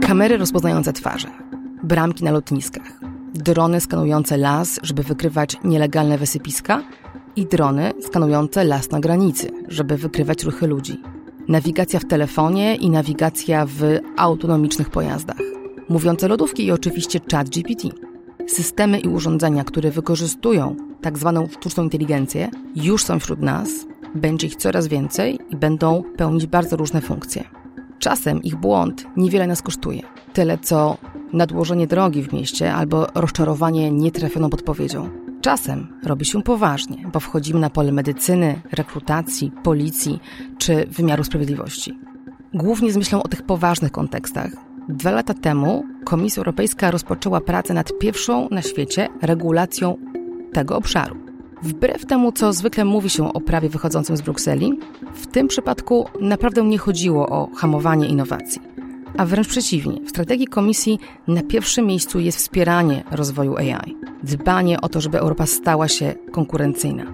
Kamery rozpoznające twarze, bramki na lotniskach, drony skanujące las, żeby wykrywać nielegalne wysypiska i drony skanujące las na granicy, żeby wykrywać ruchy ludzi. Nawigacja w telefonie i nawigacja w autonomicznych pojazdach. Mówiące lodówki i oczywiście chat GPT. Systemy i urządzenia, które wykorzystują tak zwaną sztuczną inteligencję, już są wśród nas, będzie ich coraz więcej i będą pełnić bardzo różne funkcje. Czasem ich błąd niewiele nas kosztuje. Tyle co nadłożenie drogi w mieście albo rozczarowanie nietrafioną podpowiedzią. Czasem robi się poważnie, bo wchodzimy na pole medycyny, rekrutacji, policji czy wymiaru sprawiedliwości. Głównie z myślą o tych poważnych kontekstach. Dwa lata temu Komisja Europejska rozpoczęła pracę nad pierwszą na świecie regulacją tego obszaru. Wbrew temu, co zwykle mówi się o prawie wychodzącym z Brukseli, w tym przypadku naprawdę nie chodziło o hamowanie innowacji. A wręcz przeciwnie, w strategii Komisji na pierwszym miejscu jest wspieranie rozwoju AI, dbanie o to, żeby Europa stała się konkurencyjna.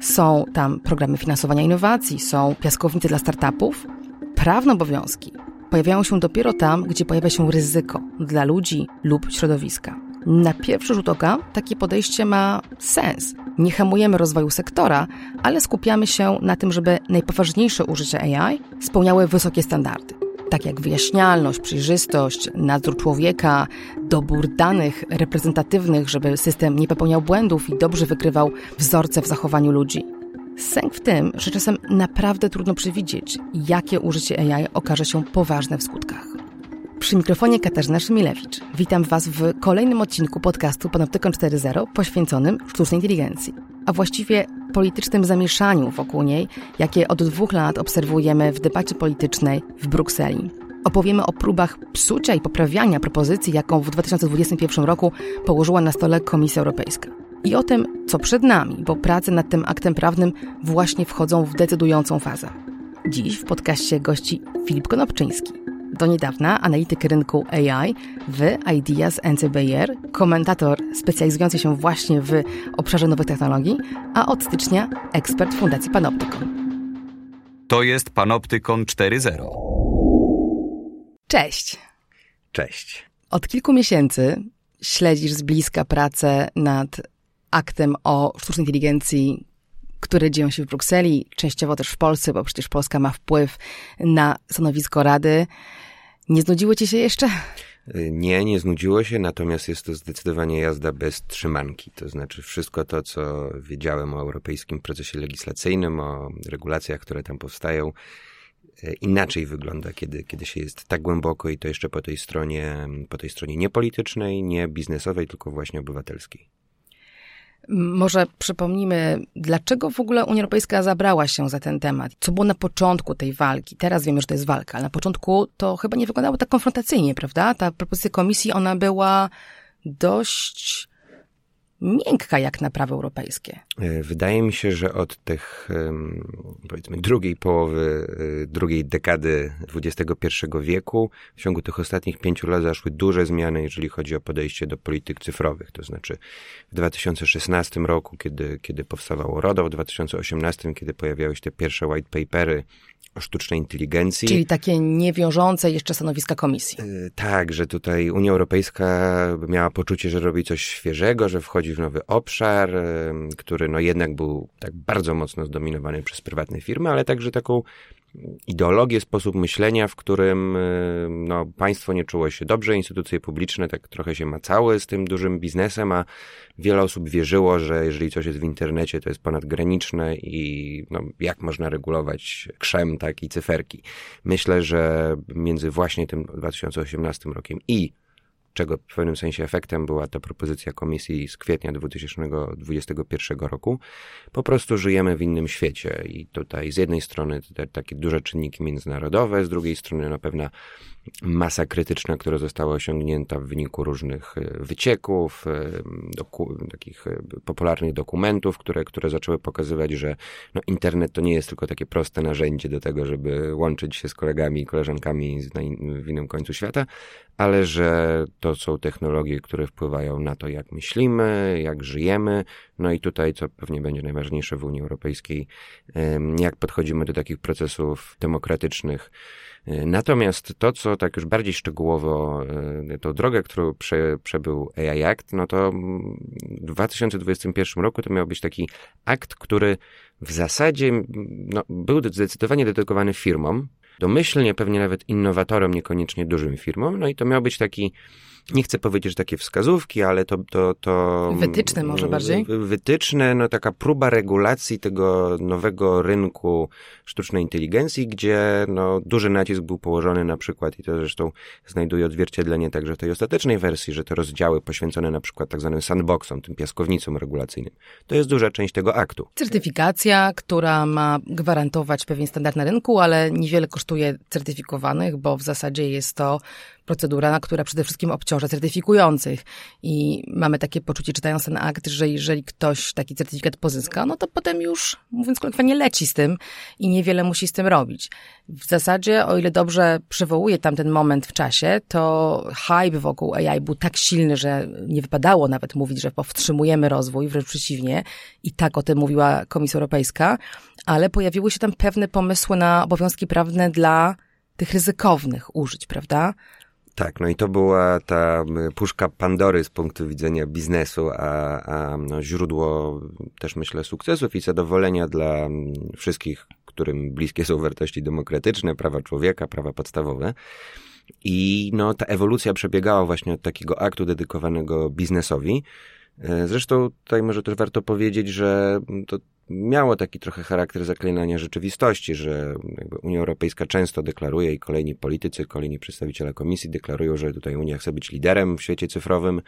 Są tam programy finansowania innowacji, są piaskownice dla startupów. Prawne obowiązki pojawiają się dopiero tam, gdzie pojawia się ryzyko dla ludzi lub środowiska. Na pierwszy rzut oka takie podejście ma sens. Nie hamujemy rozwoju sektora, ale skupiamy się na tym, żeby najpoważniejsze użycia AI spełniały wysokie standardy. Tak jak wyjaśnialność, przejrzystość, nadzór człowieka, dobór danych reprezentatywnych, żeby system nie popełniał błędów i dobrze wykrywał wzorce w zachowaniu ludzi. Sęk w tym, że czasem naprawdę trudno przewidzieć, jakie użycie AI okaże się poważne w skutkach. Przy mikrofonie Katarzyna Szymilewicz. Witam Was w kolejnym odcinku podcastu Panoptykon 4.0 poświęconym sztucznej inteligencji, a właściwie politycznym zamieszaniu wokół niej, jakie od dwóch lat obserwujemy w debacie politycznej w Brukseli. Opowiemy o próbach psucia i poprawiania propozycji, jaką w 2021 roku położyła na stole Komisja Europejska. I o tym, co przed nami, bo prace nad tym aktem prawnym właśnie wchodzą w decydującą fazę. Dziś w podcaście gości Filip Konopczyński, do niedawna analityk rynku AI w Ideas NCBR, komentator specjalizujący się właśnie w obszarze nowych technologii, a od stycznia ekspert Fundacji Panoptykon. To jest Panoptykon 4.0. Cześć. Cześć. Od kilku miesięcy śledzisz z bliska pracę nad aktem o sztucznej inteligencji, które dzieją się w Brukseli, częściowo też w Polsce, bo przecież Polska ma wpływ na stanowisko Rady. Nie znudziło ci się jeszcze? Nie, nie znudziło się, natomiast jest to zdecydowanie jazda bez trzymanki. To znaczy wszystko to, co wiedziałem o europejskim procesie legislacyjnym, o regulacjach, które tam powstają, e, inaczej wygląda, kiedy, kiedy się jest tak głęboko i to jeszcze po tej stronie, po tej stronie nie politycznej, nie biznesowej, tylko właśnie obywatelskiej. Może przypomnimy, dlaczego w ogóle Unia Europejska zabrała się za ten temat? Co było na początku tej walki? Teraz wiemy, że to jest walka, ale na początku to chyba nie wyglądało tak konfrontacyjnie, prawda? Ta propozycja komisji, ona była dość miękka jak na prawo europejskie. E, wydaje mi się, że od tych, powiedzmy, drugiej połowy, e, drugiej dekady XXI wieku, w ciągu tych ostatnich pięciu lat zaszły duże zmiany, jeżeli chodzi o podejście do polityk cyfrowych. To znaczy w 2016 roku, kiedy, kiedy powstawało RODO, w 2018, kiedy pojawiały się te pierwsze white papery sztucznej inteligencji. Czyli takie niewiążące jeszcze stanowiska komisji. E, tak, że tutaj Unia Europejska miała poczucie, że robi coś świeżego, że wchodzi w nowy obszar, e, który no jednak był tak bardzo mocno zdominowany przez prywatne firmy, ale także taką ideologię, sposób myślenia, w którym y, no, państwo nie czuło się dobrze, instytucje publiczne tak trochę się macały z tym dużym biznesem, a wiele osób wierzyło, że jeżeli coś jest w internecie, to jest ponadgraniczne i no, jak można regulować krzem, tak i cyferki. Myślę, że między właśnie tym 2018 rokiem i czego w pewnym sensie efektem była ta propozycja komisji z kwietnia 2021 roku. Po prostu żyjemy w innym świecie i tutaj z jednej strony te takie duże czynniki międzynarodowe, z drugiej strony no pewna masa krytyczna, która została osiągnięta w wyniku różnych e, wycieków, e, doku, takich e, popularnych dokumentów, które, które zaczęły pokazywać, że no, internet to nie jest tylko takie proste narzędzie do tego, żeby łączyć się z kolegami i koleżankami w innym końcu świata, ale że to to są technologie, które wpływają na to, jak myślimy, jak żyjemy. No i tutaj, co pewnie będzie najważniejsze w Unii Europejskiej, jak podchodzimy do takich procesów demokratycznych. Natomiast to, co tak już bardziej szczegółowo, tą drogę, którą prze, przebył AI Act, no to w 2021 roku to miał być taki akt, który w zasadzie no, był zdecydowanie dedykowany firmom, domyślnie pewnie nawet innowatorom, niekoniecznie dużym firmom. No i to miał być taki nie chcę powiedzieć, że takie wskazówki, ale to... to, to wytyczne może bardziej? Wytyczne, no taka próba regulacji tego nowego rynku sztucznej inteligencji, gdzie no, duży nacisk był położony na przykład, i to zresztą znajduje odzwierciedlenie także w tej ostatecznej wersji, że te rozdziały poświęcone na przykład tak zwanym sandboxom, tym piaskownicom regulacyjnym, to jest duża część tego aktu. Certyfikacja, która ma gwarantować pewien standard na rynku, ale niewiele kosztuje certyfikowanych, bo w zasadzie jest to procedura, która przede wszystkim obciąża certyfikujących. I mamy takie poczucie, czytając ten akt, że jeżeli ktoś taki certyfikat pozyska, no to potem już, mówiąc kolokwialnie, leci z tym i niewiele musi z tym robić. W zasadzie, o ile dobrze przywołuje tam ten moment w czasie, to hype wokół AI był tak silny, że nie wypadało nawet mówić, że powstrzymujemy rozwój, wręcz przeciwnie. I tak o tym mówiła Komisja Europejska, ale pojawiły się tam pewne pomysły na obowiązki prawne dla tych ryzykownych użyć, prawda? Tak, no i to była ta puszka Pandory z punktu widzenia biznesu, a, a no, źródło też myślę sukcesów i zadowolenia dla wszystkich, którym bliskie są wartości demokratyczne, prawa człowieka, prawa podstawowe. I no, ta ewolucja przebiegała właśnie od takiego aktu dedykowanego biznesowi. E, zresztą tutaj może też warto powiedzieć, że to miało taki trochę charakter zaklinania rzeczywistości, że Unia Europejska często deklaruje i kolejni politycy, kolejni przedstawiciele komisji deklarują, że tutaj Unia chce być liderem w świecie cyfrowym.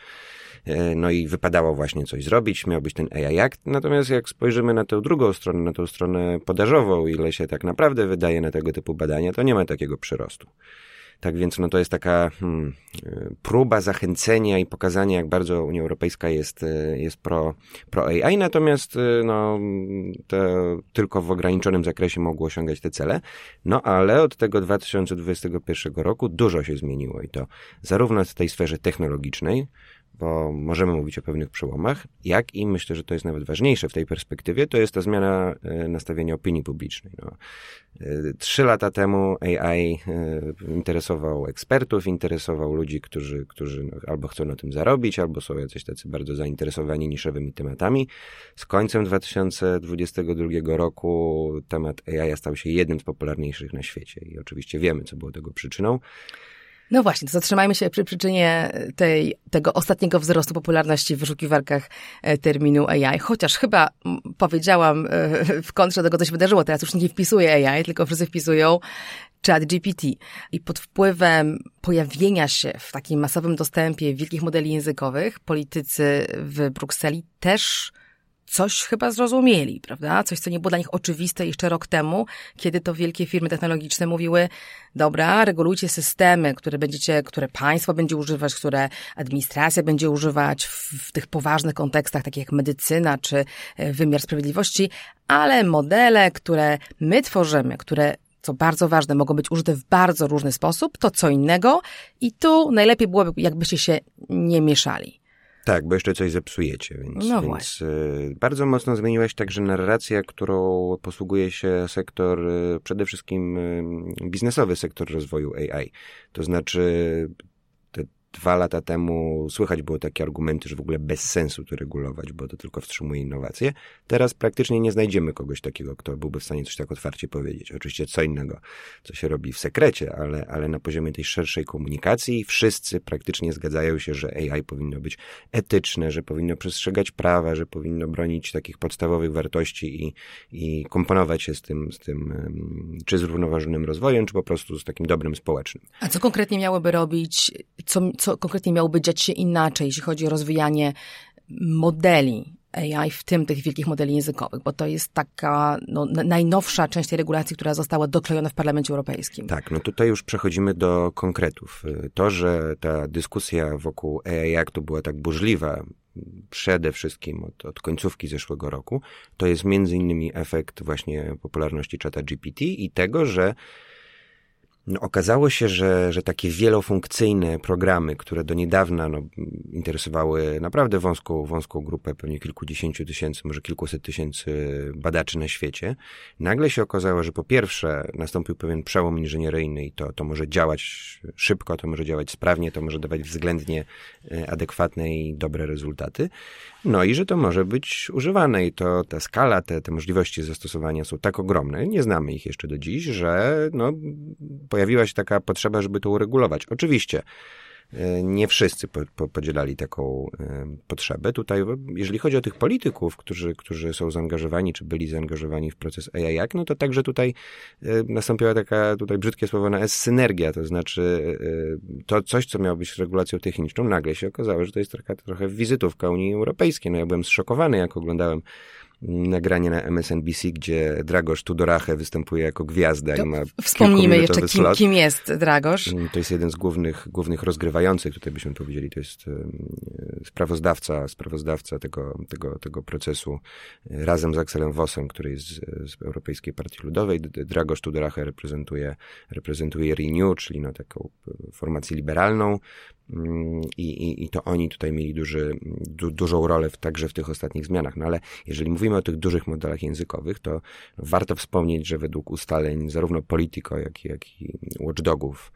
E, no i wypadało właśnie coś zrobić, miał być ten AI Act. Natomiast jak spojrzymy na tę drugą stronę, na tą stronę podażową, ile się tak naprawdę wydaje na tego typu badania, to nie ma takiego przyrostu. Tak więc no to jest taka hmm, próba zachęcenia i pokazania, jak bardzo Unia Europejska jest, jest pro, pro AI, natomiast no, to tylko w ograniczonym zakresie mogło osiągać te cele. No ale od tego 2021 roku dużo się zmieniło i to zarówno w tej sferze technologicznej, bo możemy mówić o pewnych przełomach, jak i myślę, że to jest nawet ważniejsze w tej perspektywie, to jest ta zmiana e, nastawienia opinii publicznej. No. E, trzy lata temu AI e, interesował ekspertów, interesował ludzi, którzy, którzy no, albo chcą na tym zarobić, albo są jacyś tacy bardzo zainteresowani niszowymi tematami. Z końcem 2022 roku temat AI stał się jednym z popularniejszych na świecie i oczywiście wiemy, co było tego przyczyną. No właśnie, to zatrzymajmy się przy przyczynie tej, tego ostatniego wzrostu popularności w wyszukiwarkach e, terminu AI, chociaż chyba powiedziałam e, w kontrze tego, co się wydarzyło, teraz już nie wpisuje AI, tylko wszyscy wpisują chat GPT. I pod wpływem pojawienia się w takim masowym dostępie wielkich modeli językowych, politycy w Brukseli też coś chyba zrozumieli, prawda? Coś, co nie było dla nich oczywiste jeszcze rok temu, kiedy to wielkie firmy technologiczne mówiły, dobra, regulujcie systemy, które będziecie, które państwo będzie używać, które administracja będzie używać w, w tych poważnych kontekstach, takich jak medycyna czy e, wymiar sprawiedliwości, ale modele, które my tworzymy, które co bardzo ważne, mogą być użyte w bardzo różny sposób, to co innego i tu najlepiej byłoby, jakbyście się nie mieszali. Tak, bo jeszcze coś zepsujecie, więc, no więc y, bardzo mocno zmieniła się także narracja, którą posługuje się sektor, y, przede wszystkim y, biznesowy sektor rozwoju AI. To znaczy dwa lata temu słychać było takie argumenty, że w ogóle bez sensu to regulować, bo to tylko wstrzymuje innowacje. Teraz praktycznie nie znajdziemy kogoś takiego, kto byłby w stanie coś tak otwarcie powiedzieć. Oczywiście co innego, co się robi w sekrecie, ale, ale na poziomie tej szerszej komunikacji wszyscy praktycznie zgadzają się, że AI powinno być etyczne, że powinno przestrzegać prawa, że powinno bronić takich podstawowych wartości i, i komponować się z tym, z tym, czy zrównoważonym rozwojem, czy po prostu z takim dobrym społecznym. A co konkretnie miałoby robić, co, co konkretnie miałoby dziać się inaczej, jeśli chodzi o rozwijanie modeli AI, w tym tych wielkich modeli językowych, bo to jest taka no, najnowsza część tej regulacji, która została doklejona w Parlamencie Europejskim. Tak, no tutaj już przechodzimy do konkretów. To, że ta dyskusja wokół AI Actu była tak burzliwa, przede wszystkim od, od końcówki zeszłego roku, to jest między innymi efekt właśnie popularności czata GPT i tego, że No, okazało się, że, że takie wielofunkcyjne programy, które do niedawna no, interesowały naprawdę wąską, wąską grupę, pewnie kilkudziesięciu tysięcy, może kilkuset tysięcy badaczy na świecie, nagle się okazało, że po pierwsze nastąpił pewien przełom inżynieryjny i to, to może działać szybko, to może działać sprawnie, to może dawać względnie e, adekwatne i dobre rezultaty. No i że to może być używane i to ta skala, te, te możliwości zastosowania są tak ogromne, nie znamy ich jeszcze do dziś, że no, pojawiła się taka potrzeba, żeby to uregulować. Oczywiście e, nie wszyscy po, po, podzielali taką e, potrzebę. Tutaj, jeżeli chodzi o tych polityków, którzy, którzy są zaangażowani, czy byli zaangażowani w proces AI, no to także tutaj e, nastąpiła taka, tutaj brzydkie słowo na S, synergia, to znaczy to coś, co miało być regulacją techniczną, nagle się okazało, że to jest trochę, trochę wizytówka Unii Europejskiej. No ja byłem zszokowany, jak oglądałem nagranie na MSNBC, gdzie Dragosz Tudorache występuje jako gwiazda to i ma Wspomnijmy jeszcze, kim, kim, jest Dragosz. Mm, to jest jeden z głównych, głównych rozgrywających, tutaj byśmy powiedzieli, to jest sprawozdawca, sprawozdawca tego, tego, tego procesu e, razem z Akselem Vossem, który jest z, z Europejskiej Partii Ludowej. Dragosz Tudorache reprezentuje, reprezentuje Renew, czyli no taką e, formację liberalną, I, i, I to oni tutaj mieli duży, du, dużą rolę w, także w tych ostatnich zmianach. No ale jeżeli mówimy o tych dużych modelach językowych, to warto wspomnieć, że według ustaleń zarówno Politico, jak, jak i Watchdogów,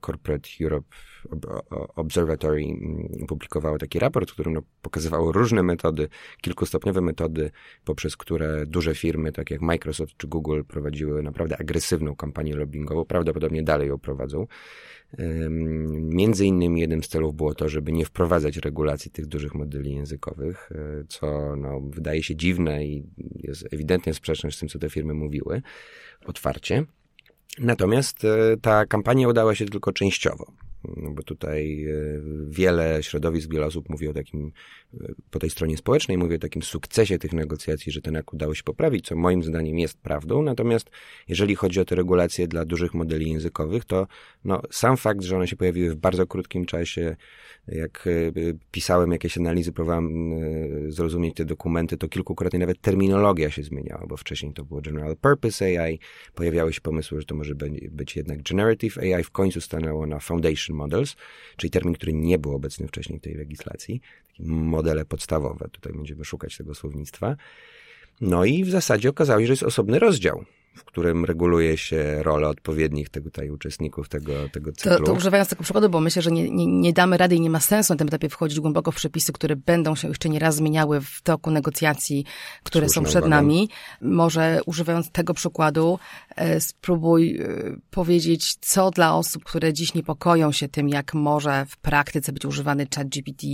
Corporate Europe Observatory mm, publikowało taki raport, w którym no, pokazywało różne metody, kilkustopniowe metody, poprzez które duże firmy, tak jak Microsoft czy Google, prowadziły naprawdę agresywną kampanię lobbyingową, prawdopodobnie dalej ją prowadzą. Między innymi jednym z celów było to, żeby nie wprowadzać regulacji tych dużych modeli językowych, e, co no, wydaje się dziwne i jest ewidentnie sprzeczne z tym, co te firmy mówiły otwarcie. Natomiast e, ta kampania udała się tylko częściowo. No bo tutaj e, wiele środowisk, wiele osób mówi o takim, po tej stronie społecznej mówi o takim sukcesie tych negocjacji, że ten udało się poprawić, co moim zdaniem jest prawdą. Natomiast jeżeli chodzi o te regulacje dla dużych modeli językowych, to no, sam fakt, że one się pojawiły w bardzo krótkim czasie, jak e, pisałem jakieś analizy, próbowałem zrozumieć te dokumenty, to kilkukrotnie nawet terminologia się zmieniała, bo wcześniej to było General Purpose AI, pojawiały się pomysły, że to może być jednak Generative AI, w końcu stanęło na Foundation Models, czyli termin, który nie był obecny wcześniej w tej legislacji. Modele podstawowe, tutaj będziemy szukać tego słownictwa. No i w zasadzie okazało się, że jest osobny rozdział w którym reguluje się rolę odpowiednich tego tutaj uczestników tego, tego cyklu. To, to używając tego przykładu, bo myślę, że nie, nie, nie, damy rady i nie ma sensu na tym etapie wchodzić głęboko w przepisy, które będą się jeszcze nie raz zmieniały w toku negocjacji, które są przed uwaga. nami. Może używając tego przykładu, e, spróbuj e, powiedzieć, co dla osób, które dziś niepokoją się tym, jak może w praktyce być używany chat GPT,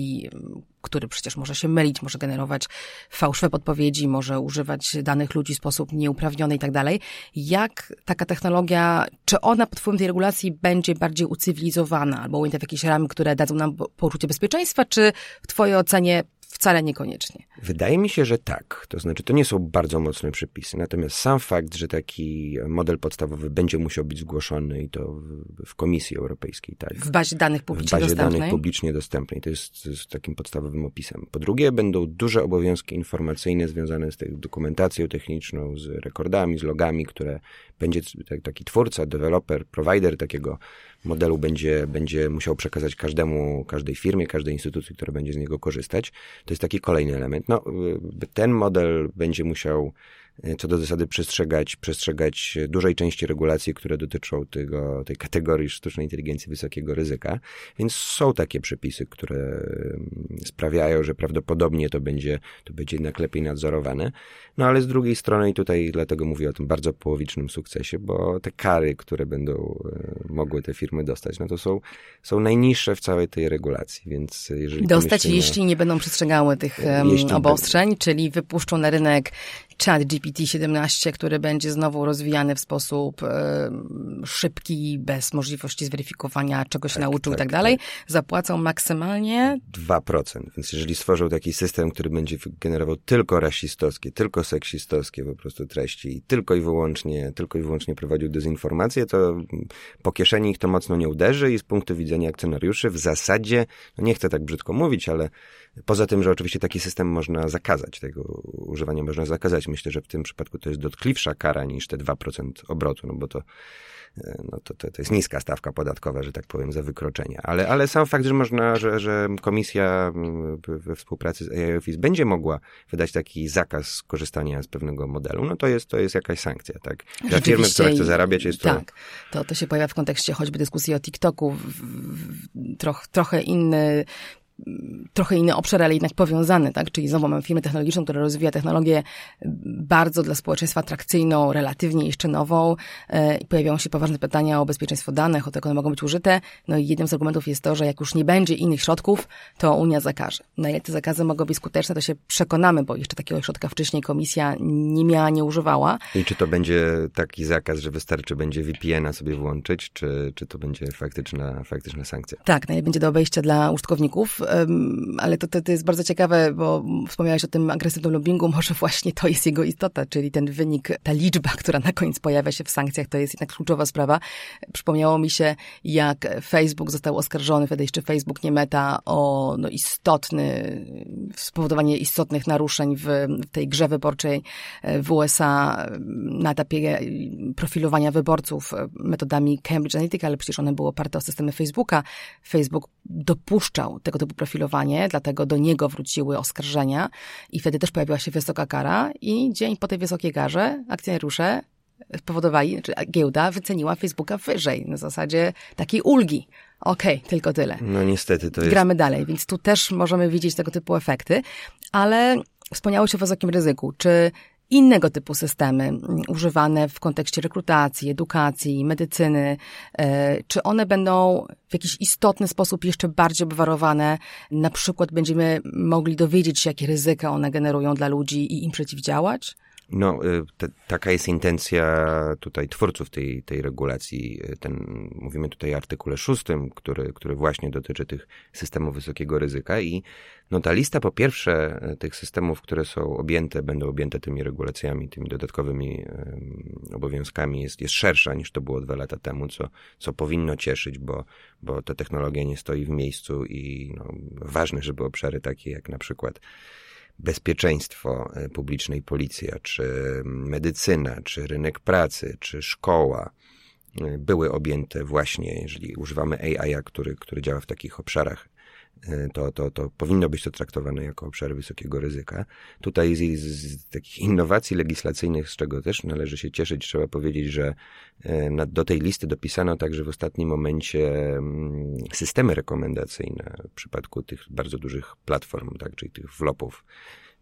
który przecież może się mylić, może generować fałszywe podpowiedzi, może używać danych ludzi w sposób nieuprawniony i tak dalej. Jak taka technologia, czy ona pod wpływem tej regulacji będzie bardziej ucywilizowana albo ujęta w jakieś ramy, które dadzą nam poczucie bezpieczeństwa, czy w Twojej ocenie Wcale niekoniecznie. Wydaje mi się, że tak. To znaczy, to nie są bardzo mocne przepisy. Natomiast sam fakt, że taki model podstawowy będzie musiał być zgłoszony i to w Komisji Europejskiej, tak. W bazie danych publicznie w bazie dostępnej. danych publicznie dostępnej. To jest, to jest takim podstawowym opisem. Po drugie, będą duże obowiązki informacyjne związane z dokumentacją techniczną, z rekordami, z logami, które będzie taki twórca, deweloper, provider takiego modelu będzie, będzie musiał przekazać każdemu, każdej firmie, każdej instytucji, która będzie z niego korzystać. To jest taki kolejny element. No, y, ten model będzie musiał co do zasady przestrzegać, przestrzegać dużej części regulacji, które dotyczą tego, tej kategorii sztucznej inteligencji wysokiego ryzyka. Więc są takie przepisy, które mm, sprawiają, że prawdopodobnie to będzie, to będzie jednak lepiej nadzorowane. No ale z drugiej strony i tutaj dlatego mówię o tym bardzo połowicznym sukcesie, bo te kary, które będą e, mogły te firmy dostać, no to są, są najniższe w całej tej regulacji, więc jeżeli Dostać, jeśli nie będą przestrzegały tych um, obostrzeń, czyli wypuszczą na rynek chat GPT-17, który będzie znowu rozwijany w sposób e, szybki, bez możliwości zweryfikowania, czego się tak, nauczył tak, i tak dalej, tak. zapłacą maksymalnie 2%. Więc jeżeli stworzą taki system, który będzie generował tylko rasistowskie, tylko seksistowskie po prostu treści i tylko i wyłącznie, tylko i wyłącznie prowadził dezinformację, to po kieszeni ich to mocno nie uderzy i z punktu widzenia akcjonariuszy w zasadzie, no nie chcę tak brzydko mówić, ale Poza tym, że oczywiście taki system można zakazać, tego używania można zakazać. Myślę, że w tym przypadku to jest dotkliwsza kara niż te 2% obrotu, no bo to no to, to, to jest niska stawka podatkowa, że tak powiem, za wykroczenia. Ale, ale sam fakt, że można, że, że komisja we współpracy z AI Office będzie mogła wydać taki zakaz korzystania z pewnego modelu, no to jest, to jest jakaś sankcja, tak? Dla firmy, która chce zarabiać, jest to... Tak, to, to się pojawia w kontekście choćby dyskusji o TikToku, w, w, troch, trochę inny trochę inny obszar, ale jednak powiązany, tak? Czyli znowu mamy firmę technologiczną, która rozwija technologię bardzo dla społeczeństwa atrakcyjną, relatywnie jeszcze nową e, i pojawiają się poważne pytania o bezpieczeństwo danych, o to, jak one mogą być użyte. No i jednym z argumentów jest to, że jak już nie będzie innych środków, to Unia zakaże. Na ile te zakazy mogą być skuteczne, to się przekonamy, bo jeszcze takiego środka wcześniej komisja nie miała, nie używała. I czy to będzie taki zakaz, że wystarczy będzie VPN-a sobie włączyć, czy, czy to będzie faktyczna, faktyczna sankcja? Tak, na ile będzie do obejścia dla użytkowników ale to, to, to jest bardzo ciekawe, bo wspomniałeś o tym agresywnym lobbingu, może właśnie to jest jego istota, czyli ten wynik, ta liczba, która na koniec pojawia się w sankcjach, to jest jednak kluczowa sprawa. Przypomniało mi się, jak Facebook został oskarżony, wtedy jeszcze Facebook, nie Meta, o no, istotny, spowodowanie istotnych naruszeń w, w tej grze wyborczej e, w USA na etapie profilowania wyborców metodami Cambridge Analytica, ale przecież one były oparte o systemy Facebooka. Facebook dopuszczał tego typu profilowanie, dlatego do niego wróciły oskarżenia i wtedy też pojawiła się wysoka kara i dzień po tej wysokiej karze akcjonariusze spowodowali, znaczy giełda wyceniła Facebooka wyżej, na zasadzie takiej ulgi. Okej, okay, tylko tyle. No niestety to jest... Gramy dalej, więc tu też możemy widzieć tego typu efekty, ale wspomniałeś o wysokim ryzyku. Czy innego typu systemy mm, używane w kontekście rekrutacji, edukacji, medycyny, e, czy one będą w jakiś istotny sposób jeszcze bardziej obwarowane? Na przykład będziemy mogli dowiedzieć się, jakie ryzyka one generują dla ludzi i im przeciwdziałać? No, y, te, taka jest intencja tutaj twórców tej, tej regulacji. Y, ten, mówimy tutaj o artykule szóstym, który, który właśnie dotyczy tych systemów wysokiego ryzyka i no ta lista po pierwsze y, tych systemów, które są objęte, będą objęte tymi regulacjami, tymi dodatkowymi obowiązkami jest, jest szersza niż to było dwa lata temu, co, co powinno cieszyć, bo, bo ta technologia nie stoi w miejscu i no, ważne, żeby obszary takie jak na przykład bezpieczeństwo e, publicznej policja, czy medycyna, czy rynek pracy, czy szkoła e, były objęte właśnie, jeżeli używamy AI, który, który działa w takich obszarach to, to, to powinno być to traktowane jako obszar wysokiego ryzyka. Tutaj z, z, takich innowacji legislacyjnych, z czego też należy się cieszyć, trzeba powiedzieć, że e, na, do tej listy dopisano także w ostatnim momencie mm, systemy rekomendacyjne w przypadku tych bardzo dużych platform, tak, czyli tych flopów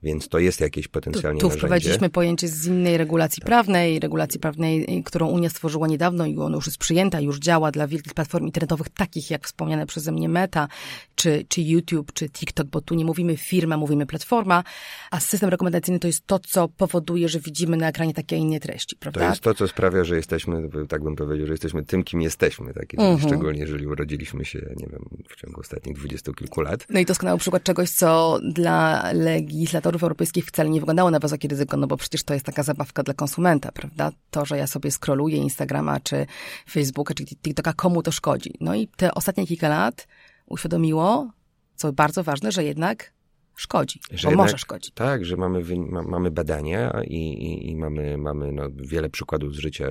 więc to jest jakieś potencjalnie Tu, tu wprowadziliśmy pojęcie z innej regulacji tak. prawnej, regulacji prawnej, którą Unia stworzyła niedawno i ona już jest przyjęta, już działa dla wielkich platform internetowych, takich jak wspomniane przeze mnie Meta, czy, czy YouTube, czy TikTok, bo tu nie mówimy firma, mówimy platforma, a system rekomendacyjny to jest to, co powoduje, że widzimy na ekranie takie, inne treści, prawda? To jest to, co sprawia, że jesteśmy, tak bym powiedział, że jesteśmy tym, kim jesteśmy, tak? Mhm. Szczególnie, jeżeli urodziliśmy się, nie wiem, w ciągu ostatnich dwudziestu kilku lat. No i doskonały przykład czegoś, co dla legislatorów regulatorów europejskich wcale nie wyglądało na wysokie ryzyko, no bo przecież to jest taka zabawka dla konsumenta, prawda? To, że ja sobie scrolluję Instagrama, czy Facebooka, czy TikToka, komu to szkodzi? No i te ostatnie kilka lat uświadomiło, co bardzo ważne, że jednak szkodzi, że bo jednak, może szkodzić. Tak, że mamy, ma, mamy badania i, i, i, mamy, mamy no, wiele przykładów z życia.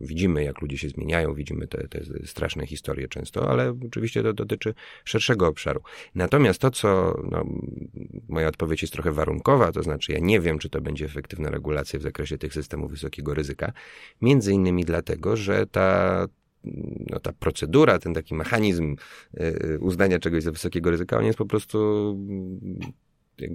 Widzimy, jak ludzie się zmieniają, widzimy te, te straszne historie często, ale oczywiście to dotyczy szerszego obszaru. Natomiast to, co no, moja odpowiedź jest trochę warunkowa, to znaczy ja nie wiem, czy to będzie efektywna regulacja w zakresie tych systemów wysokiego ryzyka, między innymi dlatego, że ta no, ta procedura, ten taki mechanizm y, uznania czegoś za wysokiego ryzyka, on jest po prostu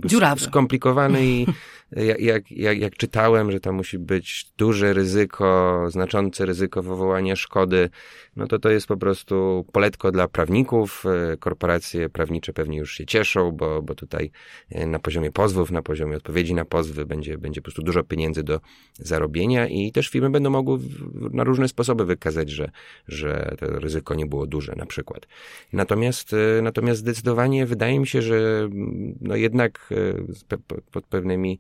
Dziurawy. skomplikowany i jak, jak, jak czytałem, że tam musi być duże ryzyko, znaczące ryzyko wywołania szkody, no to to jest po prostu poletko dla prawników. E, korporacje prawnicze pewnie już się cieszą, bo, bo tutaj e, na poziomie pozwów, na poziomie odpowiedzi na pozwy będzie, będzie po prostu dużo pieniędzy do zarobienia i też firmy będą mogły na różne sposoby wykazać, że, że to ryzyko nie było duże na przykład. Natomiast, e, natomiast zdecydowanie wydaje mi się, że no jednak pod pewnymi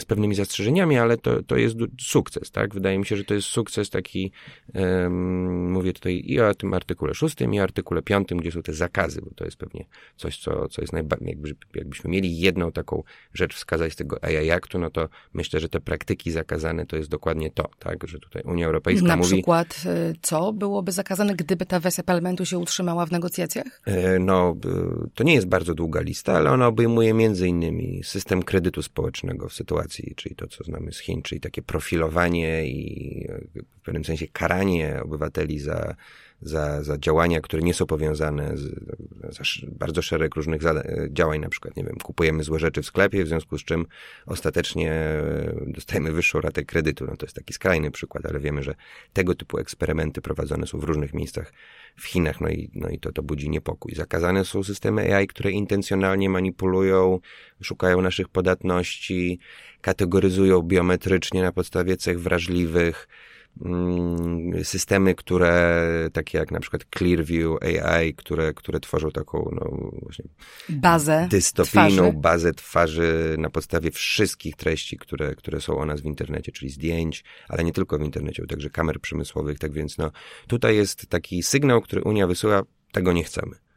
z pewnymi zastrzeżeniami, ale to, to jest sukces, tak? Wydaje mi się, że to jest sukces taki, um, mówię tutaj i o tym artykule szóstym, i o artykule piątym, gdzie są te zakazy, bo to jest pewnie coś, co, co jest najbardziej, jakby, jakbyśmy mieli jedną taką rzecz wskazać z tego AI Actu, no to myślę, że te praktyki zakazane to jest dokładnie to, tak? Że tutaj Unia Europejska Na mówi... Na przykład y, co byłoby zakazane, gdyby ta wersja parlamentu się utrzymała w negocjacjach? E, no, y, to nie jest bardzo długa lista, ale ona obejmuje między innymi system kredytu społecznego w sytuacji, czyli to, co znamy z Chin, czyli takie profilowanie i w pewnym sensie karanie obywateli za za, za działania, które nie są powiązane z, bardzo szereg różnych działań, na przykład, nie wiem, kupujemy złe rzeczy w sklepie, w związku z czym ostatecznie e, dostajemy wyższą ratę kredytu. No to jest taki skrajny przykład, ale wiemy, że tego typu eksperymenty prowadzone są w różnych miejscach w Chinach, no i, no i to, to budzi niepokój. Zakazane są systemy AI, które intencjonalnie manipulują, szukają naszych podatności, kategoryzują biometrycznie na podstawie cech wrażliwych, systemy, które, takie jak na przykład Clearview AI, które, które tworzą taką, no właśnie, bazę dystopijną twarzy. bazę twarzy na podstawie wszystkich treści, które, które są o nas w internecie, czyli zdjęć, ale nie tylko w internecie, także kamer przemysłowych, tak więc no, tutaj jest taki sygnał, który Unia wysyła, tego nie chcemy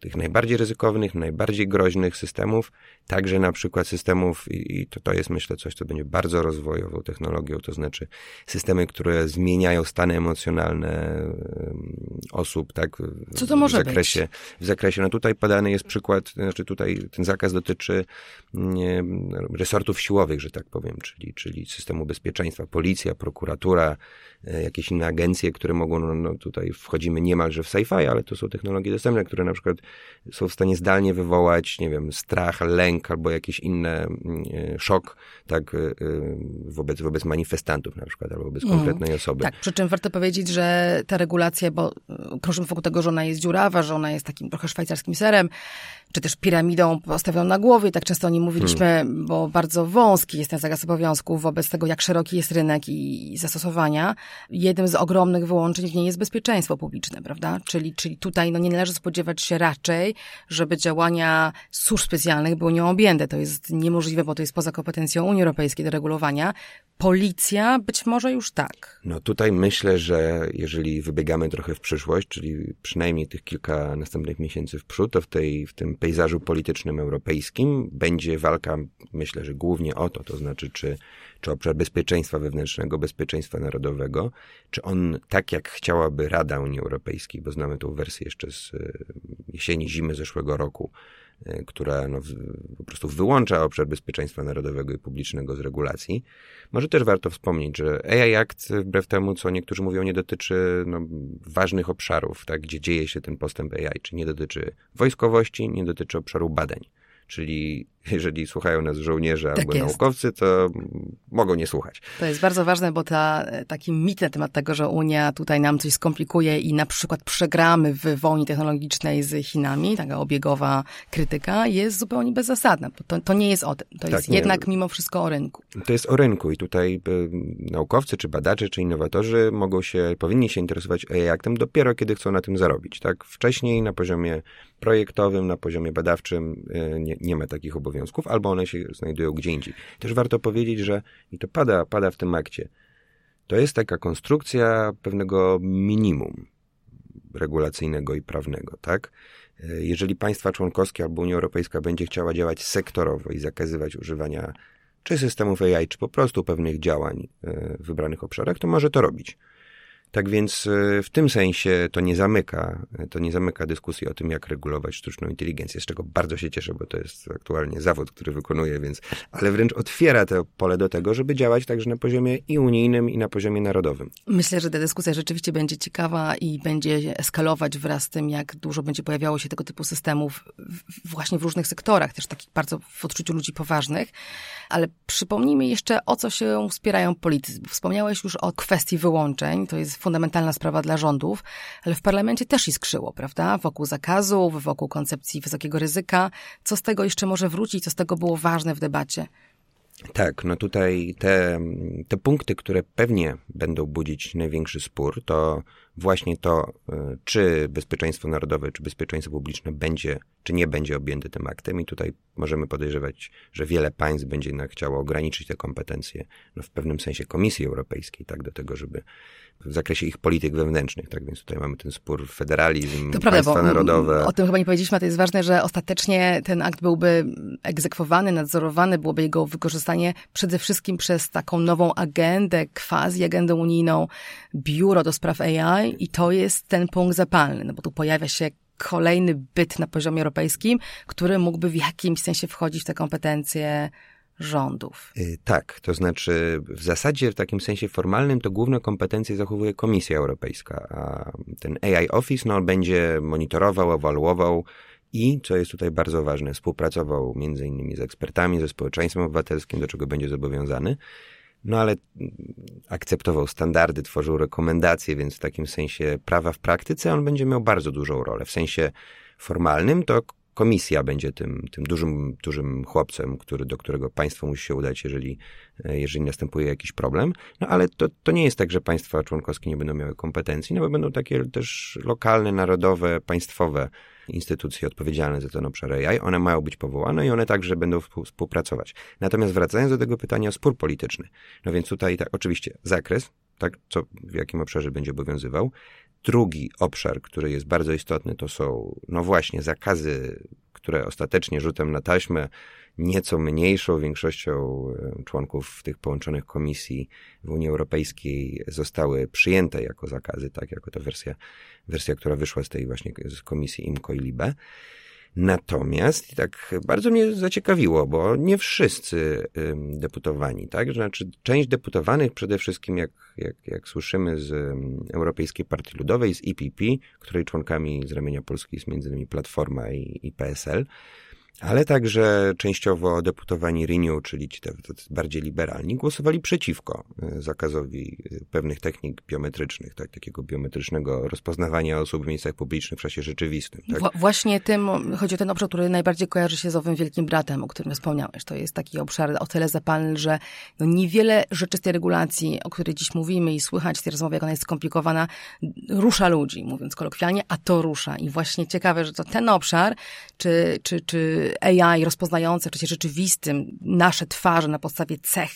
tych najbardziej ryzykownych, najbardziej groźnych systemów, także na przykład systemów, i to, to jest myślę coś, co będzie bardzo rozwojową technologią, to znaczy systemy, które zmieniają stany emocjonalne osób, tak? Co to może w zakresie, być? W zakresie, no tutaj podany jest przykład, znaczy tutaj ten zakaz dotyczy nie, resortów siłowych, że tak powiem, czyli, czyli systemu bezpieczeństwa, policja, prokuratura, e, jakieś inne agencje, które mogą, no, no tutaj wchodzimy niemalże w sci-fi, ale to są technologie dostępne, które na przykład są w stanie zdalnie wywołać, nie wiem, strach, lęk albo jakiś inny mm, e, szok, tak, e, e, wobec, wobec manifestantów na przykład, albo wobec mhm. konkretnej osoby. Tak, przy czym warto powiedzieć, że ta regulacja, bo krążymy wokół tego, że ona jest dziurawa, że ona jest takim trochę szwajcarskim serem, czy też piramidą postawioną na głowie, tak często o nim mówiliśmy, hmm. bo bardzo wąski jest ten zakaz obowiązków wobec tego, jak szeroki jest rynek i, i zastosowania. Jednym z ogromnych wyłączeń w niej jest bezpieczeństwo publiczne, prawda? Czyli, czyli tutaj no, nie należy spodziewać się raczej, żeby działania służb specjalnych były nią objęte. To jest niemożliwe, bo to jest poza kompetencją Unii Europejskiej do regulowania. Policja być może już tak. No tutaj myślę, że jeżeli wybiegamy trochę w przyszłość, czyli przynajmniej tych kilka następnych miesięcy w przód, to w, tej, w tym pejzażu politycznym europejskim będzie walka, myślę, że głównie o to, to znaczy czy, czy obszar bezpieczeństwa wewnętrznego, bezpieczeństwa narodowego, czy on tak jak chciałaby Rada Unii Europejskiej, bo znamy tą wersję jeszcze z e, jesieni, zimy zeszłego roku, e, która no, po prostu wyłącza obszar bezpieczeństwa narodowego i publicznego z regulacji. Może też warto wspomnieć, że AI Act, wbrew temu, co niektórzy mówią, nie dotyczy no, ważnych obszarów, tak, gdzie dzieje się ten postęp AI, czy nie dotyczy wojskowości, nie dotyczy obszaru badań. Czyli jeżeli słuchają nas żołnierze tak albo jest. naukowcy, to mogą nie słuchać. To jest bardzo ważne, bo ta, taki mit na temat tego, że Unia tutaj nam coś skomplikuje i na przykład przegramy w wojnie technologicznej z Chinami, taka obiegowa krytyka, jest zupełnie bezzasadna. Bo to, to nie jest o tym. To tak, jest nie. jednak mimo wszystko o rynku. To jest o rynku i tutaj y, naukowcy, czy badacze, czy innowatorzy mogą się, powinni się interesować AI aktem dopiero, kiedy chcą na tym zarobić. Tak? Wcześniej na poziomie projektowym, na poziomie badawczym y, nie, nie ma takich obowiązków obowiązków, albo one się znajdują gdzie indziej. Też warto powiedzieć, że, i to pada, pada w tym akcie, to jest taka konstrukcja pewnego minimum regulacyjnego i prawnego, tak? Jeżeli państwa członkowskie albo Unia Europejska będzie chciała działać sektorowo i zakazywać używania czy systemów AI, czy po prostu pewnych działań w wybranych obszarach, to może to robić. Tak więc e, w tym sensie to nie zamyka, to nie zamyka dyskusji o tym, jak regulować sztuczną inteligencję, z czego bardzo się cieszę, bo to jest aktualnie zawód, który wykonuję, więc, ale wręcz otwiera to pole do tego, żeby działać także na poziomie i unijnym, i na poziomie narodowym. Myślę, że ta dyskusja rzeczywiście będzie ciekawa i będzie eskalować wraz z tym, jak dużo będzie pojawiało się tego typu systemów właśnie w różnych sektorach, też takich bardzo w odczuciu ludzi poważnych. Ale przypomnijmy jeszcze, o co się wspierają politycy. Wspomniałeś już o kwestii wyłączeń, to jest fundamentalna sprawa dla rządów, ale w parlamencie też iskrzyło, prawda? Wokół zakazów, wokół koncepcji wysokiego ryzyka. Co z tego jeszcze może wrócić? Co z tego było ważne w debacie? Tak, no tutaj te, te punkty, które pewnie będą budzić największy spór, to właśnie to, e, czy bezpieczeństwo narodowe, czy bezpieczeństwo publiczne będzie, czy nie będzie objęte tym aktem. I tutaj możemy podejrzewać, że wiele państw będzie jednak chciało ograniczyć te kompetencje, no w pewnym sensie Komisji Europejskiej, tak, do tego, żeby w zakresie ich polityk wewnętrznych, tak więc tutaj mamy ten spór federalizm, to państwa prawda, narodowe. O tym chyba nie powiedzieliśmy, a to jest ważne, że ostatecznie ten akt byłby egzekwowany, nadzorowany, byłoby jego wykorzystanie przede wszystkim przez taką nową agendę, quasi agendę unijną, biuro do spraw AI i to jest ten punkt zapalny, no bo tu pojawia się kolejny byt na poziomie europejskim, który mógłby w jakimś sensie wchodzić w te kompetencje rządów. Y, tak, to znaczy w zasadzie w takim sensie formalnym to główne kompetencje zachowuje Komisja Europejska, a ten AI Office no, będzie monitorował, ewaluował i, co jest tutaj bardzo ważne, współpracował między innymi z ekspertami, ze społeczeństwem obywatelskim, do czego będzie zobowiązany. No ale akceptował standardy, tworzył rekomendacje, więc w takim sensie prawa w praktyce on będzie miał bardzo dużą rolę. W sensie formalnym to komisja będzie tym, tym dużym, dużym chłopcem, który, do którego państwo musi się udać, jeżeli, e, jeżeli następuje jakiś problem. No ale to, to nie jest tak, że państwa członkowskie nie będą miały kompetencji, no bo będą takie też lokalne, narodowe, państwowe instytucje odpowiedzialne za ten obszar AI. One mają być powołane i one także będą współpracować. Natomiast wracając do tego pytania o spór polityczny. No więc tutaj tak, oczywiście zakres, tak, co, w jakim obszarze będzie obowiązywał. Drugi obszar, który jest bardzo istotny, to są, no właśnie, zakazy, które ostatecznie rzutem na taśmę nieco mniejszą większością e, członków tych połączonych komisji w Unii Europejskiej zostały przyjęte jako zakazy, tak, jako ta wersja, wersja, która wyszła z tej właśnie z komisji IMCO i LIBE. Natomiast tak bardzo mnie zaciekawiło, bo nie wszyscy deputowani, tak? Znaczy, część deputowanych przede wszystkim, jak, jak, jak słyszymy z Europejskiej Partii Ludowej, z IPP, której członkami z ramienia Polski jest innymi Platforma i, i PSL, ale także częściowo deputowani Renew, czyli ci bardziej liberalni, głosowali przeciwko e, zakazowi e, pewnych technik biometrycznych, tak, takiego biometrycznego rozpoznawania osób w miejscach publicznych w czasie rzeczywistym. Tak? Właśnie tym, chodzi o ten obszar, który najbardziej kojarzy się z owym wielkim bratem, o którym wspomniałeś. To jest taki obszar o tyle zapalny, że no niewiele rzeczy z tej regulacji, o której dziś mówimy i słychać w tej rozmowie, jak ona jest skomplikowana, rusza ludzi, mówiąc kolokwialnie, a to rusza. I właśnie ciekawe, że to ten obszar, czy, czy, czy AI rozpoznające w czasie rzeczywistym nasze twarze na podstawie cech